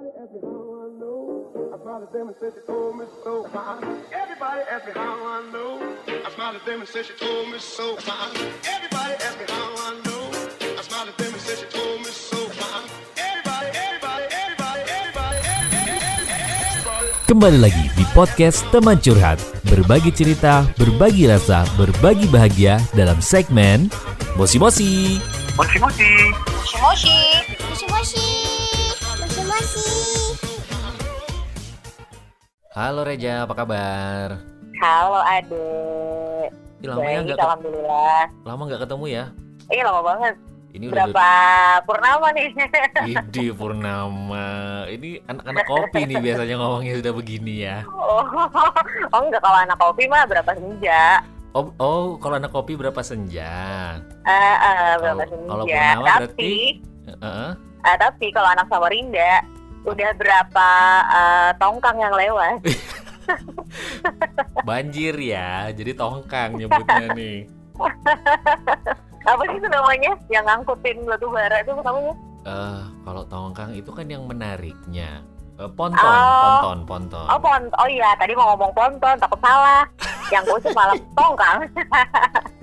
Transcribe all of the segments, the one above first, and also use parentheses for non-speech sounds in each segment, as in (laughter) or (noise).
Everybody ask me how I know. I smiled at them and said she told me so. Everybody ask me how I know. I smiled at them and said she told me so. Everybody ask me how I know. I smiled at them and said she told me so. Everybody, everybody, everybody, everybody, everybody, everybody. Kembali lagi di podcast Teman Curhat Berbagi cerita, berbagi rasa, berbagi bahagia dalam segmen Mosi Mosi Moshi moshi. Moshi moshi. Moshi moshi. Halo Reja, apa kabar? Halo adek. Ih, lama ya Baik, nggak ke- alhamdulillah. lama nggak ketemu ya? Iya lama banget. Ini udah Berapa purnama nih? (laughs) Idi Purnama. Ini anak-anak kopi nih biasanya ngomongnya sudah begini ya. oh, (laughs) oh enggak kalau anak kopi mah berapa senja? Oh, oh kalau anak kopi berapa senja? Eh, eh, berapa Kalau- senja? kalau purnama tapi, berarti- Heeh. eh, tapi kalau anak Samarinda udah berapa eh, tongkang yang lewat? (laughs) Banjir ya, jadi tongkang nyebutnya (laughs) nih. Apa sih itu namanya? Yang ngangkutin batu bara itu namanya? Eh, kalau tongkang itu kan yang menariknya. Eh, ponton, Oh. ponton, ponton. Oh pon, oh iya tadi mau ngomong ponton takut salah. Yang gue sih malah (laughs) tongkang.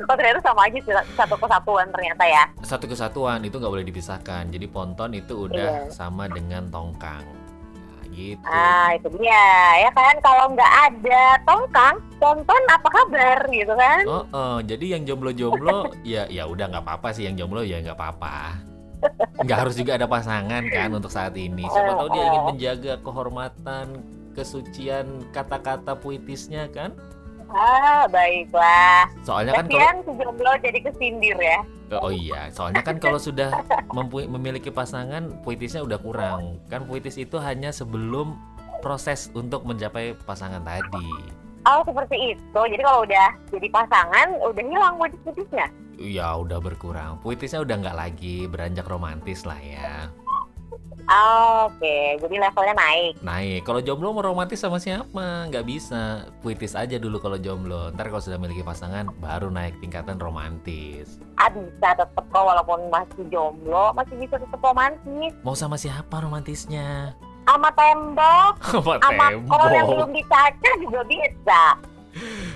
oh ternyata sama aja sih, satu kesatuan ternyata ya. Satu kesatuan itu nggak boleh dipisahkan. Jadi ponton itu udah Iya. sama dengan tongkang. Nah, gitu. Ah itu dia ya kan kalau nggak ada tongkang, ponton apa kabar gitu kan? Oh, oh, jadi yang jomblo-jomblo ya ya udah nggak apa-apa sih yang jomblo ya nggak apa-apa. Nggak harus juga ada pasangan kan untuk saat ini. Siapa tahu dia ingin menjaga kehormatan, kesucian kata-kata puitisnya kan? Ah baiklah. Soalnya kan kalau jomblo jadi kesindir ya. Oh iya, soalnya kan kalau sudah memiliki pasangan, puitisnya udah kurang. Kan puitis itu hanya sebelum proses untuk mencapai pasangan tadi. Oh seperti itu. Jadi kalau udah jadi pasangan, udah hilang modus-modusnya. Ya udah berkurang. Puitisnya udah nggak lagi beranjak romantis lah ya. Ah, Oke, jadi levelnya naik. Naik. Kalau jomblo mau romantis sama siapa? Nggak bisa. Puitis aja dulu kalau jomblo. Ntar kalau sudah memiliki pasangan, baru naik tingkatan romantis. Ah bisa tetep kok walaupun masih jomblo, masih bisa tetep romantis. Mau sama siapa romantisnya? Sama tembok, (laughs) Sama sama orang yang tembok. belum dicaca juga bisa.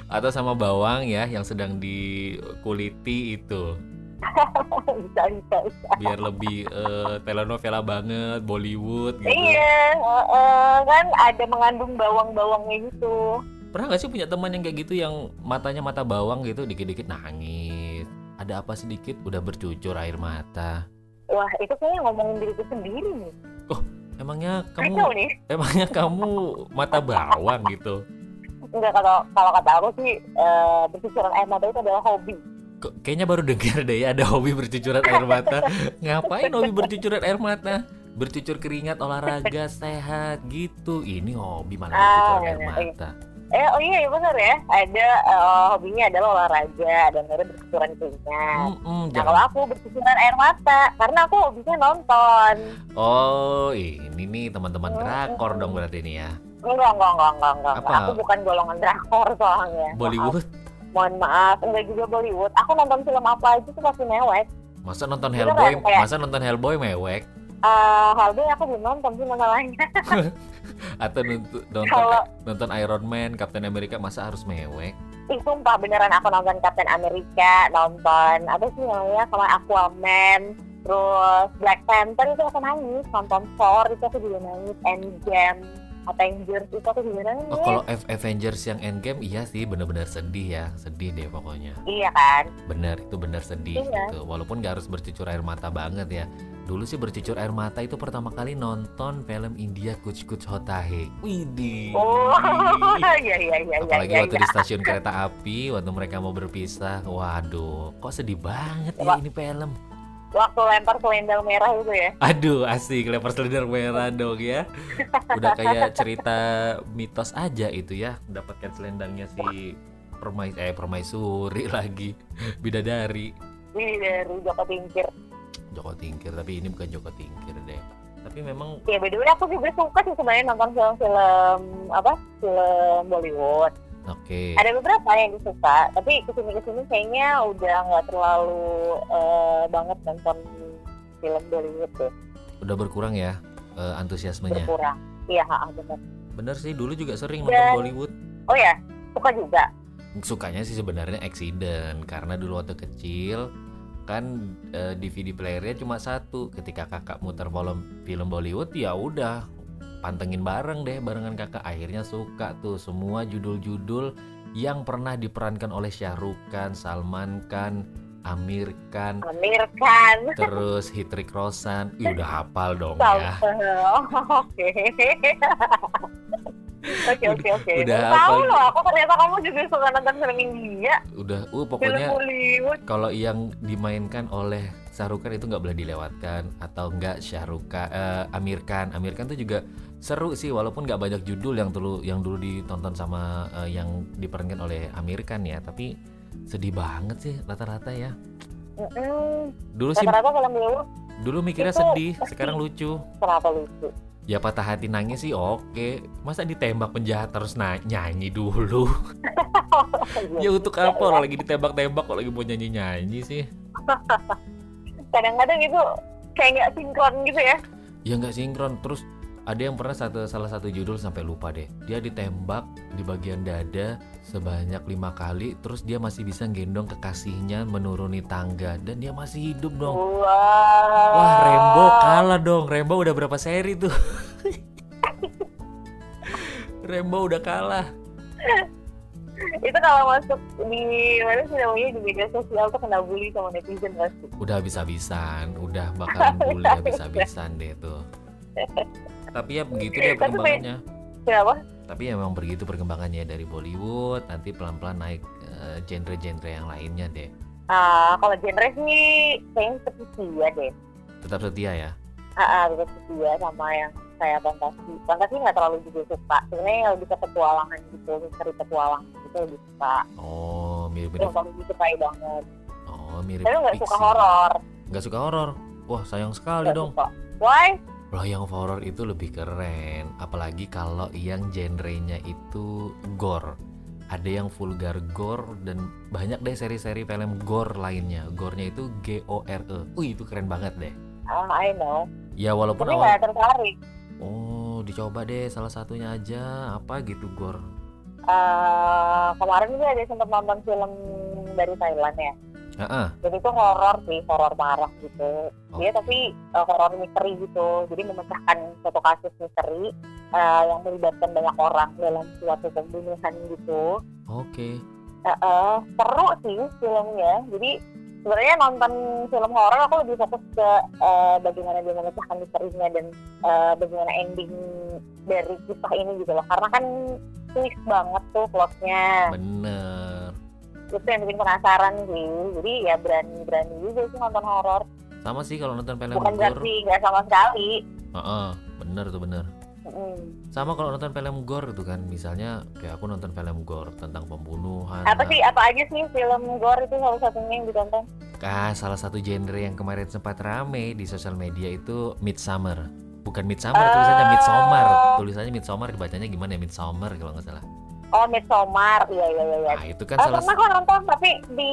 Atau sama bawang ya, yang sedang dikuliti itu. bisa, bisa, bisa. biar lebih eh, telenovela banget Bollywood gitu Iya, heeh, kan ada mengandung bawang-bawangnya gitu. pernah nggak sih punya teman yang kayak gitu yang matanya mata bawang gitu dikit-dikit nangis ada apa sedikit udah bercucur air mata Wah, itu kayaknya ngomongin diriku sendiri nih. emangnya Kacau kamu nih. emangnya kamu mata bawang gitu Enggak kalau kalau kata aku sih eh, bercucuran air mata itu adalah hobi. Kok, kayaknya baru dengar deh ya ada hobi bercucuran air mata (laughs) ngapain hobi bercucuran air mata bercucur keringat olahraga sehat gitu ini hobi malah bercucuran Ah, air iya. mata Eh, oh iya, iya benar ya. Ada eh, hobinya adalah olahraga dan ada bercucuran keringat. Mm-mm, Nah, jangan kalau aku bercucuran air mata karena aku hobinya nonton. Oh, ini nih teman-teman drakor oh. dong berarti ini ya. Enggak, enggak, enggak, enggak, enggak. Apa? Aku bukan golongan drakor soalnya. Maaf. Bollywood. Mohon maaf, enggak juga Bollywood. Aku nonton film apa aja tuh pasti mewek. Masa nonton Beneran, Hellboy, kayak- masa nonton Hellboy mewek Eh, Hellboy aku belum nonton sih masalahnya. (laughs) atau nonton nonton, Kalau- nonton Iron Man, Captain America masa harus mewek? Ih, sumpah beneran aku nonton Captain America, nonton apa sih namanya sama Aquaman, terus Black Panther itu aku nangis, nonton Thor itu aku juga nangis, Endgame, Avengers itu aku nangis. Oh, kalau Avengers yang Endgame iya sih bener-bener sedih ya, sedih deh pokoknya. Iya kan? Bener, itu bener sedih Iya. gitu. Walaupun gak harus bercucur air mata banget ya. Dulu sih bercucur air mata itu pertama kali nonton film India Kuch Kuch Hotahe. Widih. Oh, (laughs) iya iya iya iya. Apalagi iya, waktu iya. di stasiun kereta api, waktu mereka mau berpisah, waduh, kok sedih banget ya ini film. Waktu lempar selendang merah itu ya. Aduh, asik, lempar selendang merah dong ya. Udah kayak (laughs) cerita mitos aja itu ya, mendapatkan selendangnya si permai eh permaisuri (laughs) lagi, bidadari. Ini dari Joko Tingkir. Joko Tingkir, tapi ini bukan Joko Tingkir deh. Tapi memang Ya by the way aku juga suka sih sebenarnya nonton film-film apa film Bollywood. Oke. Ada beberapa yang disuka, tapi ke sini ke sini kayaknya udah nggak terlalu eh, banget nonton film Bollywood deh. Udah berkurang ya. eh, antusiasmenya. berkurang iya ha, bener sih, dulu juga sering Dan- nonton Bollywood. oh ya suka juga Sukanya sih sebenarnya accident karena dulu waktu kecil kan eh, DVD playernya cuma satu. Ketika kakak muter film film Bollywood ya udah pantengin bareng deh barengan kakak. Akhirnya suka tuh semua judul-judul yang pernah diperankan oleh Shah Rukh Khan, Salman Khan, Amir Khan, Amir Khan terus Hitrik Roshan. Ih, udah hafal dong ya. Oke. (laughs) Oke oke oke. Udah Tahu loh, aku ternyata kamu juga suka nonton film India, Udah, uh pokoknya kalau yang dimainkan oleh Shahrukh Khan itu nggak boleh dilewatkan atau enggak Shahrukh Khan, eh, Amir Khan, Amir Khan tuh juga seru sih walaupun nggak banyak judul yang dulu yang dulu ditonton sama eh, yang diperankan oleh Amir Khan ya, tapi sedih banget sih rata-rata ya. Dulu sih Rata-rata dulu mikirnya sedih, pasti- sekarang lucu. kenapa lucu? Ya patah hati nangis sih oke, masa ditembak penjahat terus na- nyanyi dulu? (laughs) ya untuk apa orang lagi ditembak-tembak kok lagi mau nyanyi-nyanyi sih? (laughs) Kadang-kadang itu kayak nggak sinkron gitu ya. ya nggak sinkron. Terus ada yang pernah satu salah satu judul sampai lupa deh. Dia ditembak di bagian dada sebanyak lima kali terus dia masih bisa gendong kekasihnya menuruni tangga dan dia masih hidup dong. Wah. wah Rembo kalah dong. Rembo udah berapa seri tuh? (laughs) Rembo udah kalah (laughs) Itu kalau masuk di mana sih namanya di media sosial tuh kena bully sama netizen pasti. udah habis-habisan udah bakalan bully (laughs) habis-habisan deh tuh tapi ya begitu deh perkembangannya Kenapa? tapi emang begitu perkembangannya dari Bollywood nanti pelan-pelan naik eh, genre-genre yang lainnya deh Ah, kalau genre sih kayaknya seperti setia deh. tetap setia ya Ah, ah, tetap setia sama yang kayak fantasi. Fantasi nggak terlalu juga suka. Sebenarnya lebih ke petualangan gitu, misteri petualangan gitu lebih suka. oh Itu mirip-mirip yang paling disukai banget. oh mirip Tapi nggak suka horor. nggak suka horor wah sayang sekali Nggak dong suka. Why? Loh yang horor itu lebih keren apalagi kalau yang genrenya itu gore ada yang vulgar gore dan banyak deh seri-seri film gore lainnya gore-nya itu G O R E Wih itu keren banget deh Ah, I know. ya walaupun Tapi awal tertarik. oh dicoba deh salah satunya aja apa gitu gore Eh, kemarin juga ada sempat nonton film dari Thailand ya. Heeh. Jadi itu horor sih, horor marah gitu. Oh. Dia tapi eh, horor misteri gitu. Jadi memecahkan suatu kasus misteri eh, yang melibatkan banyak orang dalam suatu pembunuhan gitu. oke Eh, eh, seru sih filmnya. Jadi sebenarnya nonton film horor aku lebih fokus ke eh, bagaimana dia memecahkan misterinya dan eh, bagaimana ending dari kisah ini gitu loh. Karena kan twist banget tuh plotnya. bener Itu yang bikin penasaran sih. Jadi ya berani-berani juga sih nonton horor. sama sih kalau nonton film Bukan gore berarti nggak sama sekali. Heeh, bener tuh bener Mm. sama kalau nonton film gore tuh kan misalnya kayak aku nonton film gore tentang pembunuhan Apa sih? Apa aja sih film gore itu salah satunya yang ditonton? Ah, salah satu genre yang kemarin sempat rame di sosial media itu Midsummer. Bukan Midsummer, tulisannya Oh. Midsommar. Tulisannya Midsommar dibacanya gimana ya? Midsummer kalau nggak salah. Oh, Midsommar. Iya, iya, iya. iya. Nah, itu kan Oh, salah pernah nonton tapi di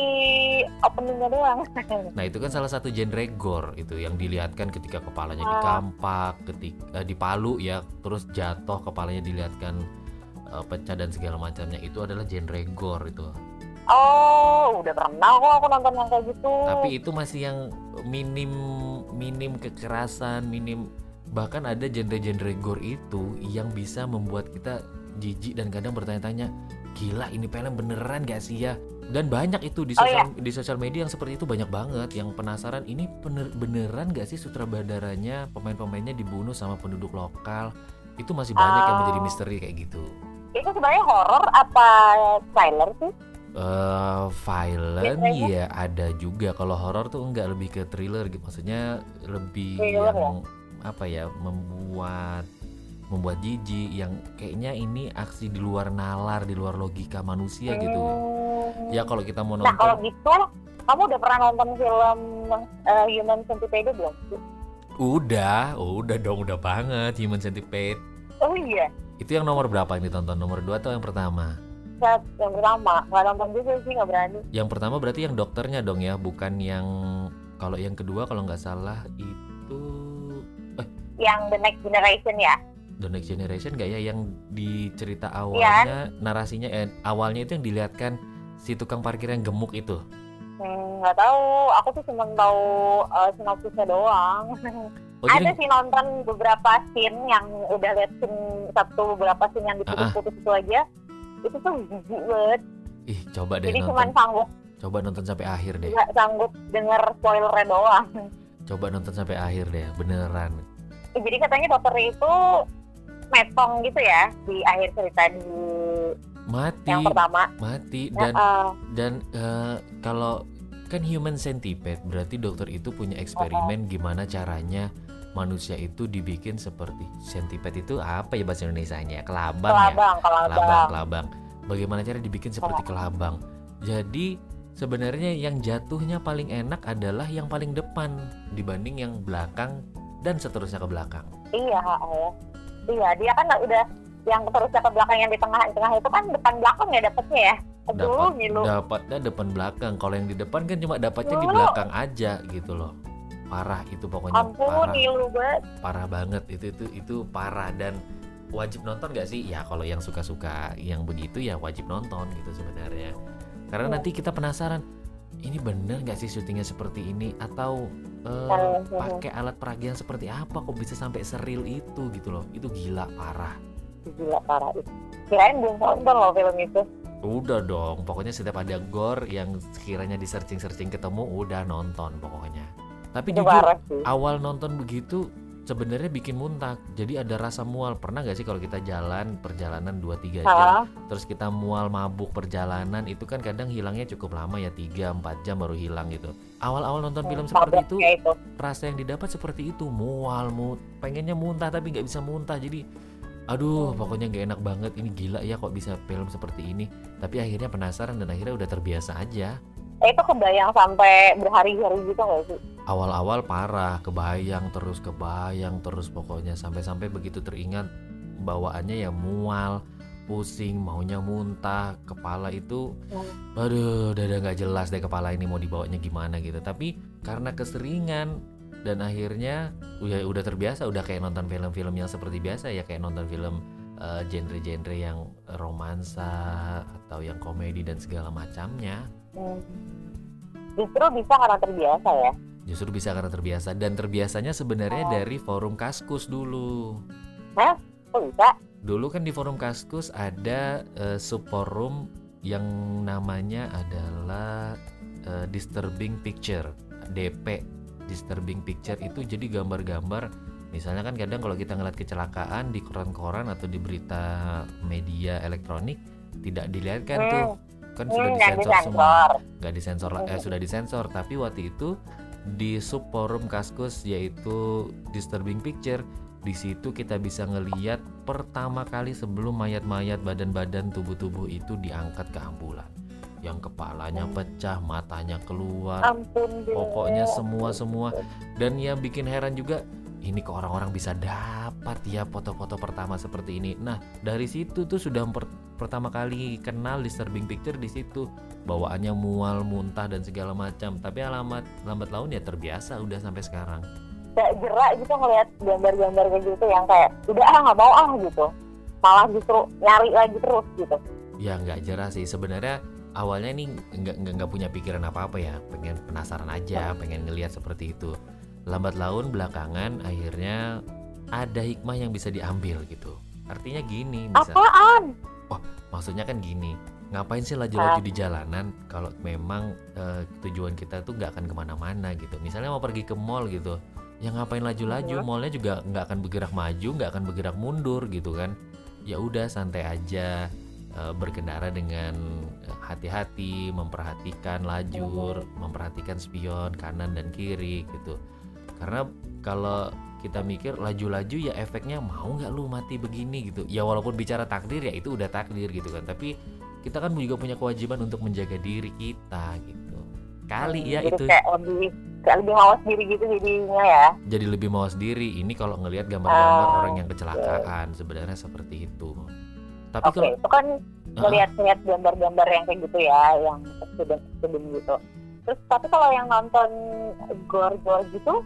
openingnya doang. (laughs) Nah, itu kan salah satu genre gore itu yang dilihatkan ketika kepalanya Ah. dikampak, ketika dipalu ya, terus jatuh kepalanya dilihatkan eh, pecah dan segala macamnya. Itu adalah genre gore itu. Oh, udah pernah kok aku nonton yang kayak gitu. Tapi itu masih yang minim minim kekerasan, minim bahkan ada genre-genre gore itu yang bisa membuat kita jijik dan kadang bertanya-tanya, gila ini film beneran gak sih ya? Dan banyak itu di Oh, sosial di sosial media yang seperti itu banyak banget yang penasaran ini bener beneran gak sih sutradaranya pemain-pemainnya dibunuh sama penduduk lokal? Itu masih banyak yang menjadi Oh. misteri kayak gitu. itu sebenarnya horor apa trailer sih? eh violent Genrenya? ya ada juga kalau horor tuh enggak lebih ke thriller gitu maksudnya lebih Thriller yang apa ya membuat membuat jijik yang kayaknya ini aksi di luar nalar di luar logika manusia gitu Hmm. ya kalau kita mau Nah, kalau nonton gitu, kamu udah pernah nonton film eh, Human Centipede belum? udah udah dong udah banget Human Centipede Oh iya, itu yang nomor berapa yang ditonton nomor dua atau yang pertama yang pertama nggak nonton juga sih nggak berani. yang pertama berarti yang dokternya dong ya bukan yang kalau yang kedua kalau nggak salah itu eh yang The Next Generation ya The Next Generation nggak ya yang di cerita Iya. awalnya narasinya eh, awalnya itu yang dilihatkan si tukang parkir yang gemuk itu. Hmm, nggak tahu aku tuh cuma tahu uh, sinopsisnya doang Oh ada jadi sih nonton beberapa scene yang udah lihat scene satu beberapa scene yang diputus-putus itu aja itu tuh jijik banget ih coba deh jadi cuma sanggup Coba nonton sampai akhir deh. nggak sanggup denger spoilernya doang Coba nonton sampai akhir deh, beneran. Jadi katanya dokter itu metong gitu ya di akhir cerita di Mati, yang pertama. Mati Nah, dan eh, dan eh, kalau kan human centipede berarti dokter itu punya eksperimen gimana caranya manusia itu dibikin seperti centipede itu apa ya bahasa Indonesianya? Kelabang ya? Kelabang kelabang. Kelabang kelabang. Bagaimana cara dibikin seperti kelabang? Jadi sebenarnya yang jatuhnya paling enak adalah yang paling depan dibanding yang belakang dan seterusnya ke belakang. Iya eh. Iya dia kan udah yang terusnya ke belakang yang di tengah tengah itu kan depan belakang ya dapetnya ya? Aduh dapat dapatnya depan belakang. Kalau yang di depan kan cuma dapatnya di belakang aja gitu loh. Parah itu pokoknya ampun parah. ngilu banget parah banget. Itu itu itu parah. Dan wajib nonton gak sih? Ya kalau yang suka-suka yang begitu ya wajib nonton gitu sebenarnya. Karena Iya. nanti kita penasaran ini bener nggak sih syutingnya seperti ini? Atau hmm. pakai alat peragian seperti apa kok bisa sampai seril itu? Gitu loh. Itu gila parah. Gila parah. Itu kirain belum nonton loh film itu. Udah dong. Pokoknya setiap ada gore yang sekiranya di searching searching ketemu udah nonton pokoknya. Tapi itu jujur awal nonton begitu sebenarnya bikin muntah. Jadi ada rasa mual. Pernah gak sih kalau kita jalan perjalanan 2-3 jam Hah? terus kita mual mabuk perjalanan itu kan kadang hilangnya cukup lama ya 3-4 jam baru hilang gitu. Awal-awal nonton film seperti itu itu. rasa yang didapat seperti itu mual mu pengennya muntah tapi nggak bisa muntah. Jadi aduh pokoknya nggak enak banget. Ini gila ya kok bisa film seperti ini. Tapi akhirnya penasaran dan akhirnya udah terbiasa aja Eh, itu kebayang sampai berhari-hari gitu nggak sih? Awal-awal parah kebayang terus kebayang terus pokoknya. Sampai-sampai begitu teringat bawaannya ya mual pusing maunya muntah. Kepala itu Hmm. aduh udah udah nggak jelas deh kepala ini mau dibawanya gimana gitu. Tapi karena keseringan dan akhirnya udah udah terbiasa udah kayak nonton film-film yang seperti biasa ya kayak nonton film eh, genre-genre yang romansa atau yang komedi dan segala macamnya Hmm. justru bisa karena terbiasa ya Justru bisa karena terbiasa dan terbiasanya sebenarnya Oh. dari forum Kaskus dulu. kok bisa Dulu kan di forum Kaskus ada eh, subforum yang namanya adalah eh, disturbing picture, DP. Disturbing picture itu jadi gambar-gambar misalnya kan kadang kalau kita ngeliat kecelakaan di koran-koran atau di berita media elektronik tidak dilihatkan tuh kan sudah Hmm, yang disensor. semua. Nggak disensor lah- eh, sudah disensor. Tapi waktu itu di subforum Kaskus yaitu disturbing picture di situ kita bisa ngeliat pertama kali sebelum mayat-mayat badan-badan tubuh-tubuh itu diangkat ke ambulan. Yang kepalanya pecah matanya keluar. Ampun pokoknya semua semua dan yang bikin heran juga ini kok orang-orang bisa dapat ya foto-foto pertama seperti ini. Nah dari situ tuh sudah per- pertama kali kenal disturbing picture di situ. Bawaannya mual muntah dan segala macam. Tapi alamat lambat laun ya terbiasa udah sampai sekarang. Kayak gerak gitu ngeliat gambar-gambar kayak gitu yang kayak udah ah nggak mau ah gitu. Malah justru nyari lagi terus gitu. Ya nggak jerah sih. Sebenarnya awalnya nih nggak nggak nggak punya pikiran apa apa ya. Pengen penasaran aja pengen ngelihat seperti itu lambat laun belakangan akhirnya ada hikmah yang bisa diambil gitu. Artinya gini misal apaan? Maksudnya kan gini ngapain sih laju-laju di jalanan kalau memang eh, tujuan kita tuh nggak akan ke mana-mana gitu? Misalnya mau pergi ke mall gitu ya ngapain laju-laju? Mhm. mallnya juga nggak akan bergerak maju nggak akan bergerak mundur gitu kan? Ya udah santai aja eh, berkendara dengan eh, hati-hati memperhatikan lajur memperhatikan spion kanan dan kiri gitu karena kalau kita mikir laju-laju ya efeknya mau nggak lu mati begini gitu. Ya walaupun bicara takdir ya itu udah takdir gitu kan. Tapi kita kan juga punya kewajiban untuk menjaga diri kita gitu. Kali ya jadi itu. kayak lebih kayak lebih mawas diri gitu jadinya ya. Jadi lebih mawas diri. Ini kalau ngelihat gambar-gambar Ah, orang yang kecelakaan sebenarnya seperti itu. Tapi oke kalau itu kan Ah, ngeliat-ngeliat gambar-gambar yang kayak gitu ya yang student-student gitu. Terus tapi kalau yang nonton gore-gore gitu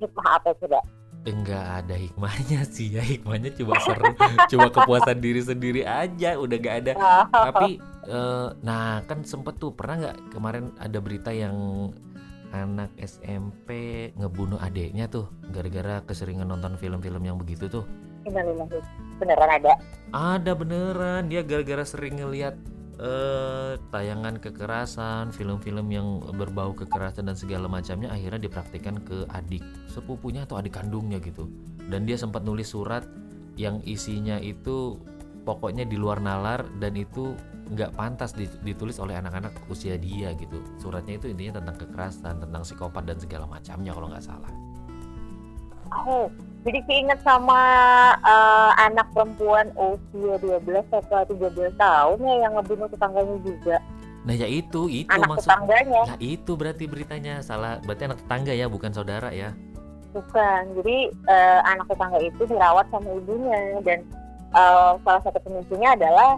hikmah apa coba enggak ada hikmahnya (laughs) sih ya hikmahnya cuma seru cuma kepuasan diri sendiri aja udah gak ada. Tapi eh, nah kan sempet tuh pernah nggak kemarin ada berita yang anak SMP ngebunuh adiknya tuh gara-gara keseringan nonton film-film yang begitu tuh? Beneran ada? Ada beneran dia gara-gara sering ngeliat eh, tayangan kekerasan film-film yang berbau kekerasan dan segala macamnya akhirnya dipraktikkan ke adik sepupunya atau adik kandungnya gitu. Dan dia sempat nulis surat yang isinya itu pokoknya di luar nalar dan itu nggak pantas di- ditulis oleh anak-anak usia dia gitu. Suratnya itu intinya tentang kekerasan tentang psikopat dan segala macamnya kalau nggak salah. Oh jadi keinget sama eh, anak perempuan usia 12 atau 13 tahun ya yang ngebunuh tetangganya juga. Nah ya itu itu anak maksud tetangganya. Ya itu berarti beritanya. Salah berarti anak tetangga ya bukan saudara ya. Bukan. Jadi eh, anak tetangga itu dirawat sama ibunya dan eh, salah satu pemicunya adalah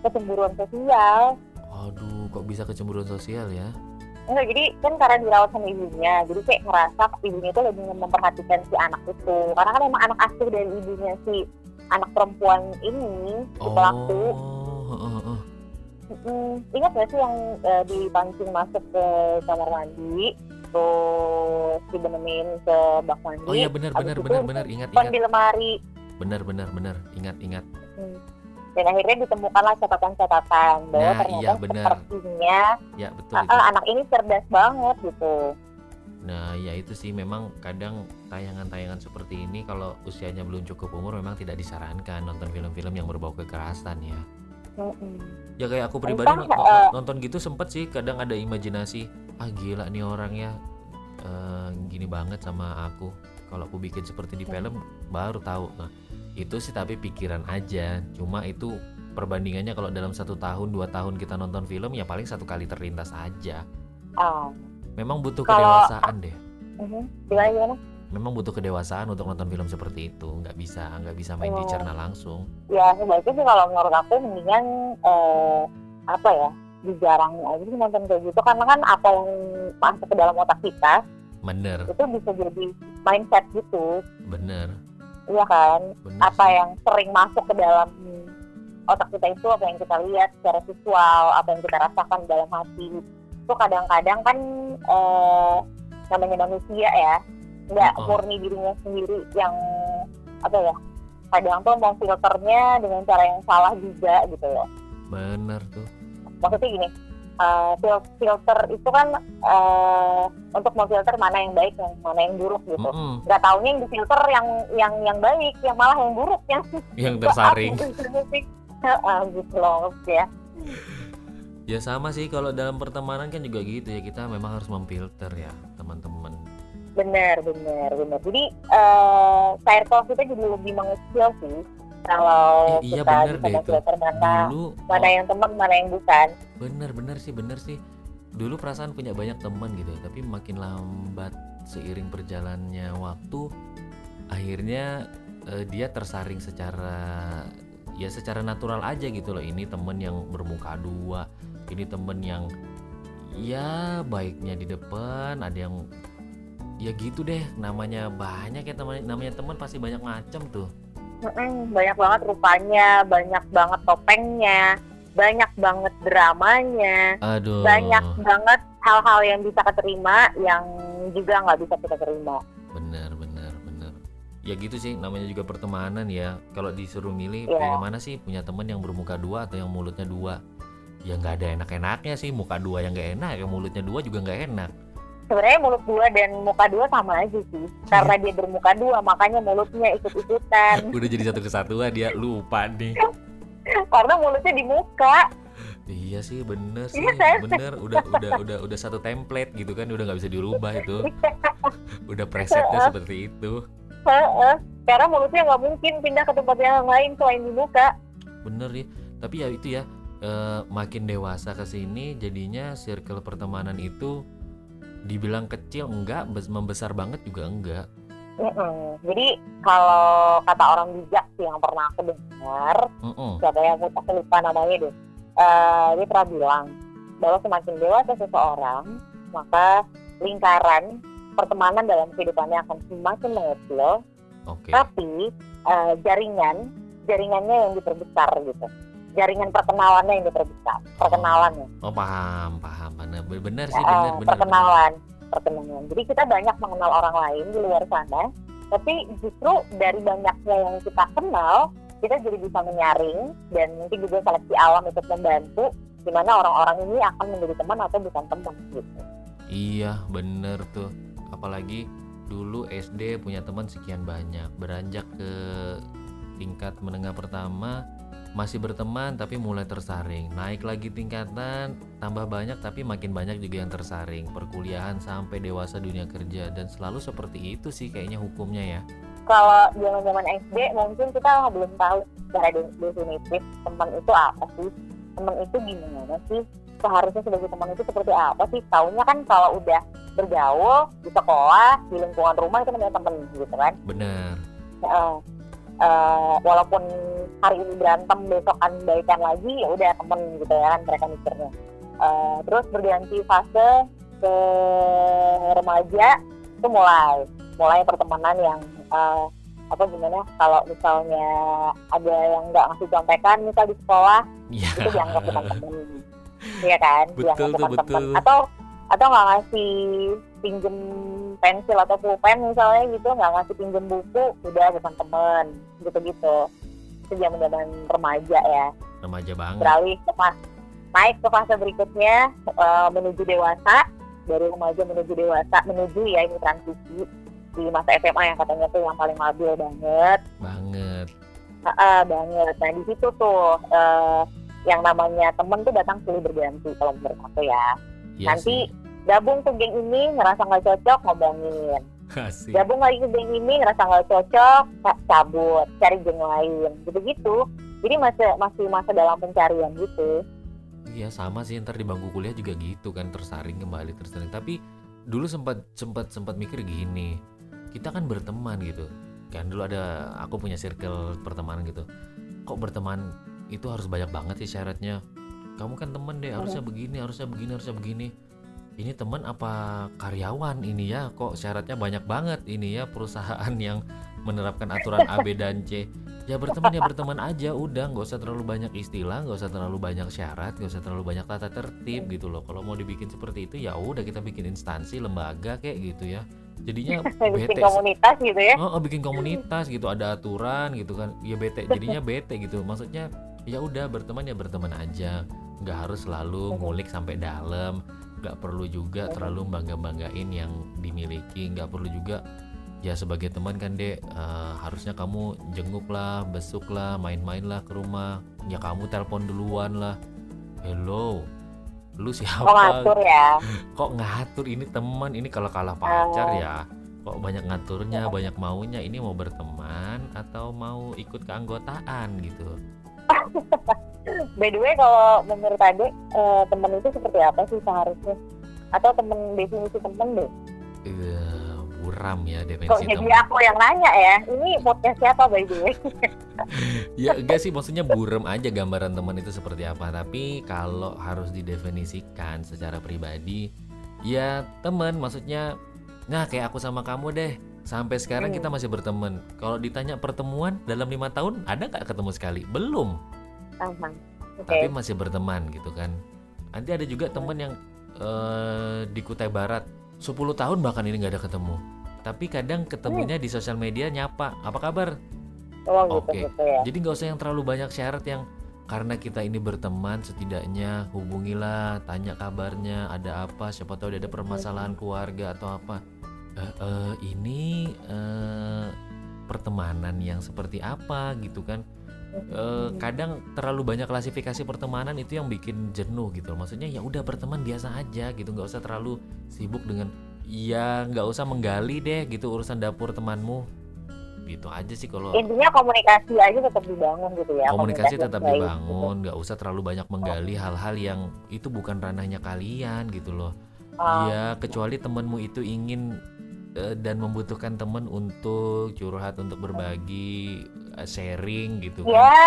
kecemburuan sosial. Aduh kok bisa kecemburuan sosial ya Enggak, jadi kan karena dirawat sama ibunya, jadi kayak ngerasa ibunya itu lebih memperhatikan si anak itu. Karena kan emang anak asuh dari ibunya si anak perempuan ini, si pelaku. oh heeh, heeh. Mm, ingat gak sih yang eh, dipancing masuk ke kamar mandi, terus dibenemin ke bak mandi, oh iya benar benar benar benar ingat ingat di lemari. benar benar benar ingat ingat Hmm. Dan akhirnya ditemukanlah catatan-catatan bahwa Nah, ternyata iya, sepertinya ya betul itu. ah, anak ini cerdas banget gitu. nah ya itu sih. Memang kadang tayangan-tayangan seperti ini kalau usianya belum cukup umur memang tidak disarankan nonton film-film yang berbau kekerasan ya. Mm-mm. ya kayak aku pribadi Entah, eh, nonton gitu sempet sih kadang ada imajinasi ah gila nih orangnya eh, gini banget sama aku. Kalau aku bikin seperti di film baru tahu nah itu sih tapi pikiran aja. Cuma itu perbandingannya kalau dalam satu tahun dua tahun kita nonton film ya paling satu kali terlintas aja. Ah, memang butuh Kalau- kedewasaan deh. Gimana gimana? memang butuh kedewasaan untuk nonton film seperti itu. Nggak bisa nggak bisa main Oh. dicerna langsung. Ya sebaiknya sih kalau menurut aku mendingan eh, apa ya dijarangin aja sih nonton kayak gitu. Karena kan apa yang masuk ke dalam otak kita bener. itu bisa jadi mindset gitu, bener iya kan? bener Apa sih. yang sering masuk ke dalam otak kita itu apa yang kita lihat secara visual, apa yang kita rasakan dalam hati itu kadang-kadang kan eh, namanya manusia ya nggak Oh. murni dirinya sendiri yang apa ya kadang tuh mau filternya dengan cara yang salah juga gitu loh bener tuh maksudnya gini fil- filter itu kan eh, untuk memfilter mana yang baik yang mana yang buruk gitu. Nggak taunya yang difilter yang yang yang baik yang malah yang buruk yang yang tersaring. (laughs) Heeh, gitu loh ya. Ya sama sih kalau dalam pertemanan kan juga gitu ya. Kita memang harus memfilter ya teman-teman. benar benar benar. Jadi eh circle kita jadi lebih mengecil sih kalau Eh, iya, kita benar bisa deh itu. mana Dulu mana oh, yang teman mana yang bukan bener bener sih bener sih. Dulu perasaan punya banyak teman gitu ya, tapi makin lambat seiring berjalannya waktu akhirnya eh, dia tersaring secara ya secara natural aja gitu loh. Ini temen yang bermuka dua, ini temen yang ya baiknya di depan, ada yang ya gitu deh namanya banyak ya teman namanya teman pasti banyak macam tuh Mm-mm, banyak banget rupanya banyak banget topengnya banyak banget dramanya aduh. banyak banget hal-hal yang bisa keterima yang juga nggak bisa kita terima. Bener bener bener. Ya gitu sih namanya juga pertemanan ya. Kalau disuruh milih Iya. pilih mana sih? Punya temen yang bermuka dua atau yang mulutnya dua. Ya nggak ada enak-enaknya sih muka dua yang nggak enak yang mulutnya dua juga nggak enak sebenarnya mulut dua dan muka dua sama aja sih karena dia bermuka dua makanya mulutnya ikut-ikutan. Udah jadi satu kesatuan dia lupa nih. (laughs) Karena mulutnya di muka. Iya sih bener sih Iya kan? bener. Udah udah udah udah satu template gitu kan udah nggak bisa dirubah itu. (laughs) Udah presetnya seperti itu. Karena mulutnya nggak mungkin pindah ke tempat yang lain selain di muka. Bener ya. Tapi ya itu ya eh, makin dewasa ke sini jadinya circle pertemanan itu dibilang kecil enggak bes- membesar banget juga enggak Mm-mm. jadi kalau kata orang bijak sih yang pernah aku dengar siapa ya aku, lupa namanya deh Eh, dia pernah bilang bahwa semakin dewasa seseorang maka lingkaran pertemanan dalam kehidupannya akan semakin mengecil Oke. tapi eh, jaringan jaringannya yang diperbesar gitu jaringan perkenalannya yang diperbesar perkenalannya Oh paham, paham. Benar, benar sih, Eh, benar, benar. perkenalan perkenalan jadi kita banyak mengenal orang lain di luar sana tapi justru dari banyaknya yang kita kenal kita jadi bisa menyaring dan mungkin juga seleksi alam ikut membantu di mana orang-orang ini akan menjadi teman atau bukan teman gitu Iya, bener tuh. Apalagi dulu SD punya teman sekian banyak, beranjak ke tingkat menengah pertama masih berteman tapi mulai tersaring. Naik lagi tingkatan, tambah banyak tapi makin banyak juga yang tersaring. Perkuliahan sampai dewasa dunia kerja dan selalu seperti itu sih kayaknya hukumnya ya. kalau zaman-zaman SD mungkin kita belum tahu secara de- definitif teman itu apa sih teman itu gimana sih seharusnya sebagai teman itu seperti apa sih taunya kan kalau udah bergaul di sekolah di lingkungan rumah itu namanya teman gitu kan Bener. Eh, eh, walaupun hari ini berantem besok kan baikan lagi ya udah temen gitu ya kan mereka mikirnya. Eh, terus berganti fase ke remaja itu mulai. Mulai pertemanan yang eh, apa gimana kalau misalnya ada yang nggak ngasih contekan misal di sekolah Iya. itu dianggap bukan temen (laughs) Iya kan? Betul dianggap bukan temen betul. atau atau nggak ngasih pinjem pensil atau pulpen misalnya gitu nggak ngasih pinjem buku udah bukan temen gitu gitu itu zaman zaman remaja ya Remaja banget. beralih ke fase naik ke fase berikutnya eh, menuju dewasa dari remaja menuju dewasa menuju ya ini transisi di masa SMA yang katanya tuh yang paling labil banget Banget. Ah, banget. Nah di situ tuh eh, yang namanya temen tuh datang silih berganti kalau menurut aku ya. Iya Nanti. Gabung ke geng ini ngerasa nggak cocok ngomongin. Asik. Gabung lagi ke geng ini ngerasa nggak cocok ca- cabut, cari geng lain, gitu-gitu. Jadi masih masih masa dalam pencarian gitu. Iya sama sih ntar di bangku kuliah juga gitu kan tersaring kembali tersaring tapi dulu sempat sempat sempat mikir gini kita kan berteman gitu kan dulu ada aku punya circle pertemanan gitu kok berteman itu harus banyak banget sih syaratnya kamu kan temen deh harusnya begini harusnya begini harusnya begini ini teman apa karyawan ini ya? Kok syaratnya banyak banget ini ya perusahaan (laughs) yang menerapkan aturan A B dan C. Ya berteman ya berteman aja udah. Nggak usah terlalu banyak istilah nggak usah terlalu banyak syarat nggak usah terlalu banyak tata tertib gitu loh. Kalau mau dibikin seperti itu ya udah kita bikin instansi lembaga kayak gitu ya. Jadinya (laughs) Bikin bete komunitas gitu ya. oh, oh, bikin komunitas gitu ada aturan gitu kan. Ya bete jadinya bete gitu. Maksudnya ya udah berteman ya berteman aja. Nggak harus selalu ngulik sampai dalam nggak perlu juga terlalu bangga banggain yang dimiliki. Nggak perlu juga ya sebagai teman kan dek eh, harusnya kamu jenguk lah besuk lah main-main lah ke rumah. Ya kamu telepon duluan lah. Hello lu siapa? Mau ngatur ya. (laughs) kok ngatur? Ini teman ini kalau kalah pacar ya. Kok banyak ngaturnya banyak maunya? Ini mau berteman atau mau ikut keanggotaan gitu (laughs) By the way kalau menurut Ade eh, temen itu seperti apa sih seharusnya? Atau temen definisi temen deh? Eh, buram ya Kok definisi jadi teman aku yang nanya ya? Ini podcast siapa by the way? (laughs) ya enggak sih maksudnya buram aja gambaran teman itu seperti apa tapi kalau harus didefinisikan secara pribadi ya teman maksudnya nah kayak aku sama kamu deh sampai sekarang Hmm. kita masih berteman kalau ditanya pertemuan dalam lima tahun ada nggak ketemu sekali belum Oke. tapi masih berteman gitu kan. Nanti ada juga temen yang eh, di Kutai Barat. 10 tahun bahkan ini nggak ada ketemu. Tapi kadang ketemunya di sosial media nyapa. Apa kabar? Oh gitu Oke. gitu ya. jadi nggak usah yang terlalu banyak syarat yang karena kita ini berteman setidaknya hubungilah tanya kabarnya ada apa siapa tahu dia ada permasalahan keluarga atau apa. Eh, eh, ini eh, pertemanan yang seperti apa gitu kan Eh, kadang terlalu banyak klasifikasi pertemanan itu yang bikin jenuh gitu maksudnya ya udah berteman biasa aja gitu nggak usah terlalu sibuk dengan ya nggak usah menggali deh gitu urusan dapur temanmu gitu aja sih kalau Intinya komunikasi aja tetap dibangun gitu ya. komunikasi yang tetap dibangun nggak usah terlalu banyak menggali hal-hal yang itu bukan ranahnya kalian gitu loh gitu. Oh, ya kecuali temenmu itu ingin eh, dan membutuhkan temen untuk curhat untuk berbagi sharing gitu kan? Ya,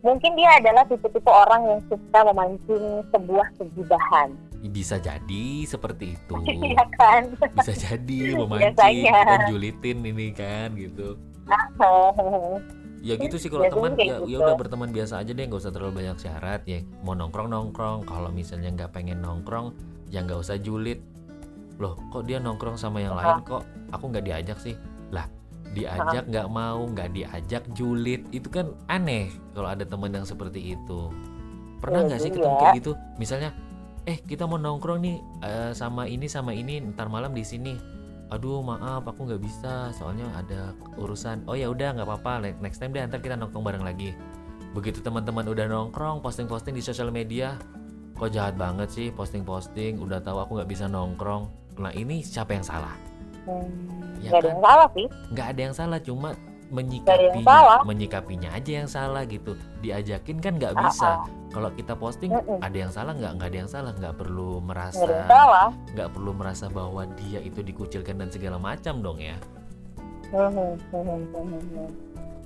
mungkin dia adalah tipe-tipe orang yang suka memancing sebuah kegibahan. bisa jadi seperti itu. (laughs) Iya kan? bisa jadi (laughs) memancing Biasanya. kita julitin ini kan gitu. (laughs) Ya gitu sih kalau teman. ya ya gitu. udah berteman biasa aja deh nggak usah terlalu banyak syarat. Ya mau nongkrong nongkrong kalau misalnya nggak pengen nongkrong ya nggak usah julid loh kok dia nongkrong sama yang lain kok? Aku nggak diajak sih diajak nggak mau nggak diajak julid. Itu kan aneh kalau ada teman yang seperti itu. Pernah Iya nggak sih ketemu kayak gitu? Misalnya eh kita mau nongkrong nih eh, sama ini sama ini ntar malam di sini. Aduh maaf aku nggak bisa soalnya ada urusan. Oh ya udah nggak apa-apa ne- next time deh ntar kita nongkrong bareng lagi. Begitu teman-teman udah nongkrong posting-posting di sosial media kok jahat banget sih posting-posting udah tahu aku nggak bisa nongkrong. Nah ini siapa yang salah Hmm, Ya nggak ada kan? yang salah sih. nggak ada yang salah cuma ada menyikapinya salah. menyikapinya aja yang salah gitu diajakin kan nggak Ah, bisa ah. kalau kita posting Mm-mm. ada yang salah nggak nggak ada yang salah nggak perlu ada merasa nggak perlu merasa bahwa dia itu dikucilkan dan segala macam dong ya Hmm, hmm, hmm, hmm, hmm.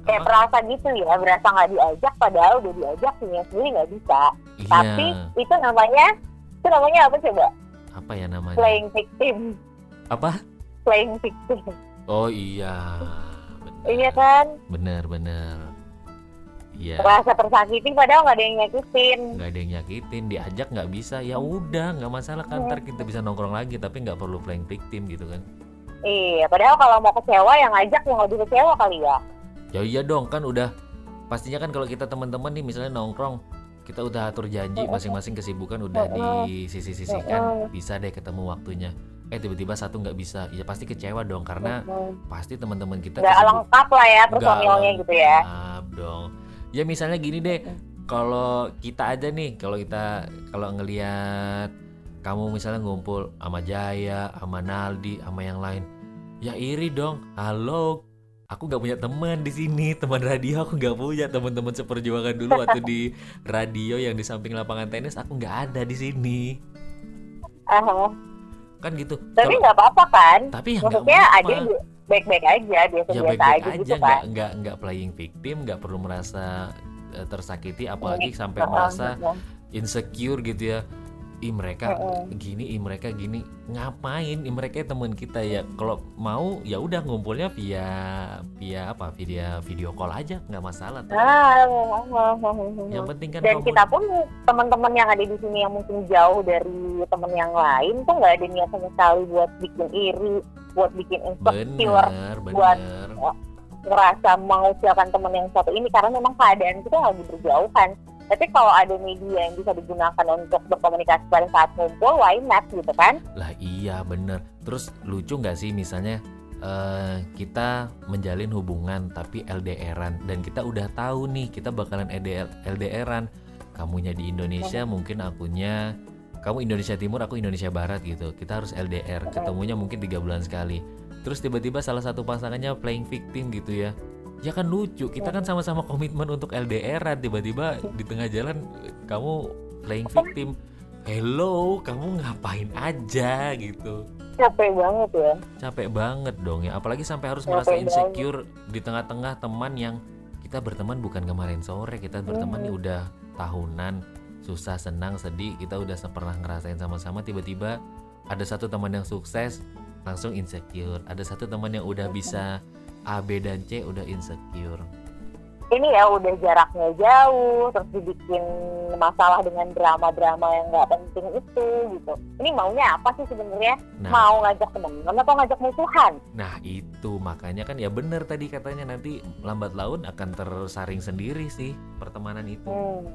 Kayak Apa? berasa gitu ya, berasa nggak diajak padahal udah diajak punya sendiri nggak bisa. iya Tapi itu namanya, itu namanya apa coba? apa ya namanya Playing victim, apa playing victim. oh iya benar Iya kan? benar benar iya Merasa tersakiti padahal nggak ada yang nyakitin. nggak ada yang nyakitin diajak nggak bisa ya udah nggak masalah kan Iya. ntar kita bisa nongkrong lagi tapi nggak perlu playing victim gitu kan Iya, padahal kalau mau kecewa yang ngajak yang lebih kecewa kali ya. ya iya dong kan udah pastinya kan kalau kita teman-teman nih misalnya nongkrong kita udah atur janji masing-masing kesibukan udah di sisi-sisikan bisa deh ketemu waktunya eh tiba-tiba satu nggak bisa ya pasti kecewa dong karena Hmm. pasti teman-teman kita Nggak lengkap lah ya personilnya gitu ya. lengkap dong ya misalnya gini deh kalau kita aja nih kalau kita kalau ngelihat kamu misalnya ngumpul sama Jaya sama Naldi sama yang lain ya iri dong halo aku nggak punya teman di sini teman radio aku nggak punya teman-teman seperjuangan dulu waktu di radio yang di samping lapangan tenis aku nggak ada di sini Aha. Kan gitu Tapi nggak apa-apa kan? tapi ya Maksudnya ada baik-baik aja, ya biasa-biasa baik-baik aja, aja gitu kan. nggak nggak playing victim nggak perlu merasa eh, tersakiti apalagi sampai Heeh, merasa insecure gitu ya ih mereka Heeh. gini ih mereka gini ngapain ih mereka teman kita ya kalau mau ya udah ngumpulnya via via apa via video call aja nggak masalah tuh. Ah, yang penting kan dan komun- kita pun teman-teman yang ada di sini yang mungkin jauh dari teman yang lain tuh nggak ada niat sama sekali buat bikin iri, buat bikin insecure, bener buat- bener ngerasa mengucilkan teman yang satu ini karena memang keadaan kita lagi berjauhan. Tapi kalau ada media yang bisa digunakan untuk berkomunikasi pada saat ngumpul, why not gitu kan? lah iya bener. Terus lucu nggak sih misalnya eh, kita menjalin hubungan tapi LDRan dan kita udah tahu nih kita bakalan LDR, LDRan kamunya di Indonesia mungkin akunya kamu Indonesia Timur aku Indonesia Barat gitu. Kita harus LDR ketemunya mungkin tiga bulan sekali. Terus tiba-tiba salah satu pasangannya playing victim gitu ya ya kan lucu kita kan sama-sama komitmen untuk LDRan tiba-tiba di tengah jalan kamu playing victim hello kamu ngapain aja gitu Capek banget ya. capek banget dong ya apalagi sampai harus Capek merasa banget. insecure di tengah-tengah teman yang kita berteman bukan kemarin sore kita berteman Hmm. nih udah tahunan susah senang sedih kita udah pernah ngerasain sama-sama tiba-tiba ada satu teman yang sukses langsung insecure ada satu teman yang udah bisa A B dan C udah insecure Ini ya udah jaraknya jauh, terus dibikin masalah dengan drama-drama yang nggak penting itu gitu. Ini maunya apa sih sebenarnya? nah Mau ngajak temen atau ngajak musuhan? nah itu makanya kan ya bener tadi katanya nanti lambat laun akan tersaring sendiri sih pertemanan itu Hmm,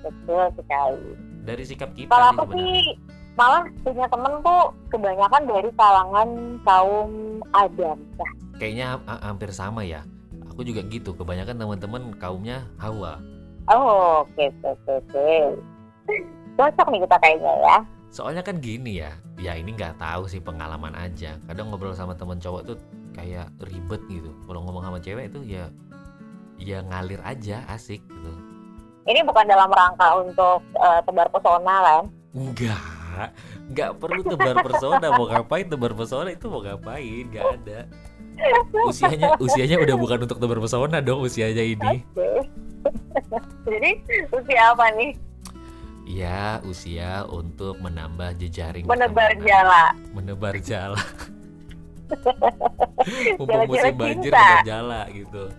betul sekali. dari sikap kita Kalau aku sih malah punya temen tuh kebanyakan dari kalangan kaum Adam. Nah, kayaknya ha- hampir sama ya. Aku juga gitu kebanyakan teman-teman kaumnya Hawa. Oh, oke oke oke. Cocok nih kita kayaknya ya. soalnya kan gini ya ya ini nggak tahu sih pengalaman aja. Kadang ngobrol sama teman cowok tuh kayak ribet gitu. Kalau ngomong sama cewek itu ya ya ngalir aja asik gitu. Ini bukan dalam rangka untuk eh, tebar pesona kan? enggak nggak perlu tebar persona mau ngapain tebar persona itu mau ngapain? Nggak ada usianya usianya udah bukan untuk tebar pesona dong usianya ini. (laughs) Jadi usia apa nih? ya usia untuk menambah jejaring Menebar jala. menebar jala (laughs) mumpung musim banjir cinta. bener jala gitu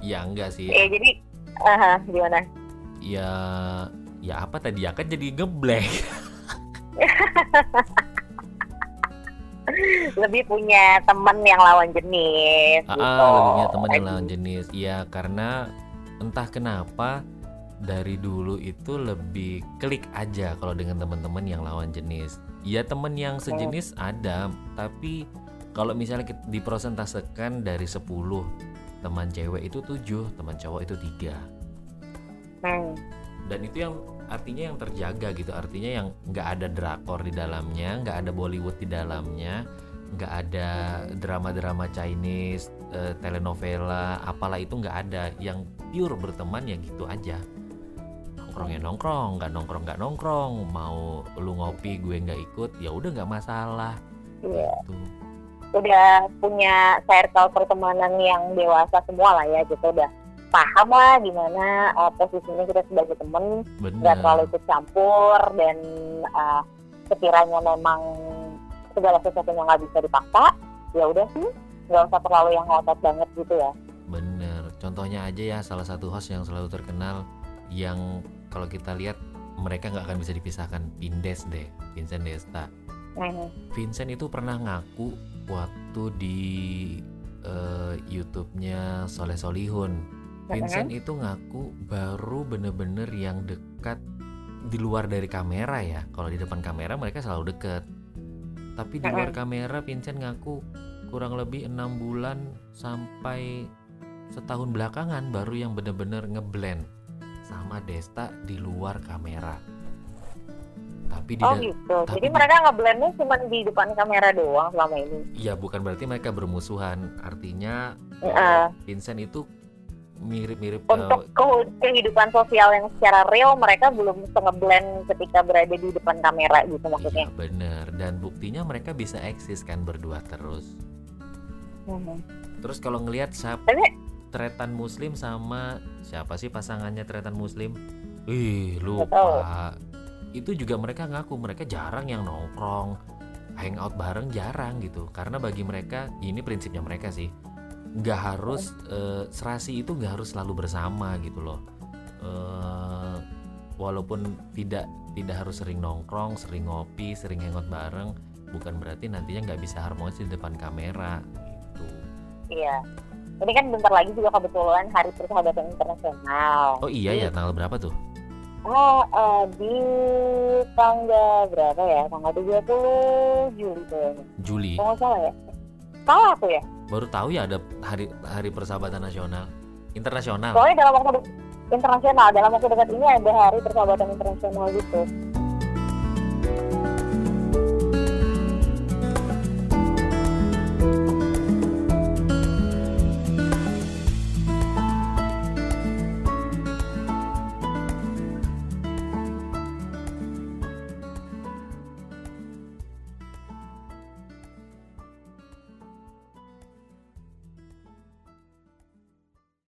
ya enggak sih Eh jadi aha, gimana? ya ya apa tadi ya kan jadi ngeblek (laughs) Lebih punya temen yang lawan jenis Ah, gitu. lebih punya teman yang lawan jenis. Iya, karena entah kenapa dari dulu itu lebih klik aja kalau dengan teman-teman yang lawan jenis. Ya teman yang sejenis ada, tapi kalau misalnya kita diprosentasekan dari 10 teman cewek itu 7, teman cowok itu tiga. Hmm. Dan itu yang artinya yang terjaga gitu, artinya yang nggak ada drakor di dalamnya, nggak ada Bollywood di dalamnya, nggak ada drama-drama Chinese, eh, telenovela, apalah itu nggak ada. Yang pure berteman ya gitu aja. Nongkrong ya nongkrong, nggak nongkrong nggak nongkrong. Mau lu ngopi gue nggak ikut, ya udah nggak masalah. Iya. Gitu. Udah punya circle pertemanan yang dewasa semua lah ya gitu udah paham lah gimana uh, posisinya kita sebagai temen nggak terlalu ikut campur dan uh, sekiranya memang segala sesuatunya nggak bisa dipaksa ya udah sih nggak usah terlalu yang ngotot banget gitu ya Bener. Contohnya aja ya salah satu host yang selalu terkenal yang kalau kita lihat mereka nggak akan bisa dipisahkan Pindes deh, Vincent Desta. Hmm. Vincent itu pernah ngaku waktu di eh, YouTube-nya Soleh Solihun. Vincent itu ngaku baru bener-bener yang dekat di luar dari kamera ya. Kalau di depan kamera mereka selalu deket. Tapi di luar kamera Vincent ngaku kurang lebih enam bulan sampai setahun belakangan baru yang bener-bener ngeblend sama Desta di luar kamera. Tapi di oh gitu tapi jadi di- mereka ngeblendnya cuma di depan kamera doang selama ini Ya bukan berarti mereka bermusuhan. Artinya eh, Vincent itu mirip-mirip eh, untuk ke- kehidupan sosial yang secara real mereka belum ngeblend ketika berada di depan kamera gitu maksudnya Iya bener dan buktinya mereka bisa eksis kan berdua terus. Hmm. Terus kalau ngelihat siapa Tapi- tretan muslim sama siapa sih pasangannya tretan muslim? Ih lupa. Itu juga mereka ngaku mereka jarang yang nongkrong, hangout bareng jarang gitu. Karena bagi mereka ini prinsipnya mereka sih nggak harus eh, serasi itu nggak harus selalu bersama gitu loh. Eh, walaupun tidak tidak harus sering nongkrong, sering ngopi, sering hangout bareng, bukan berarti nantinya nggak bisa harmonis di depan kamera gitu. iya ini kan bentar lagi juga kebetulan hari persahabatan internasional Oh iya ya tanggal berapa tuh? Oh, eh, di tanggal berapa ya? Tanggal 30 Juli kayaknya. Juli. Kalau nggak salah ya. Salah aku ya. Baru tahu ya ada hari hari persahabatan nasional, internasional. Soalnya dalam waktu internasional, dalam waktu dekat ini ada hari persahabatan internasional gitu.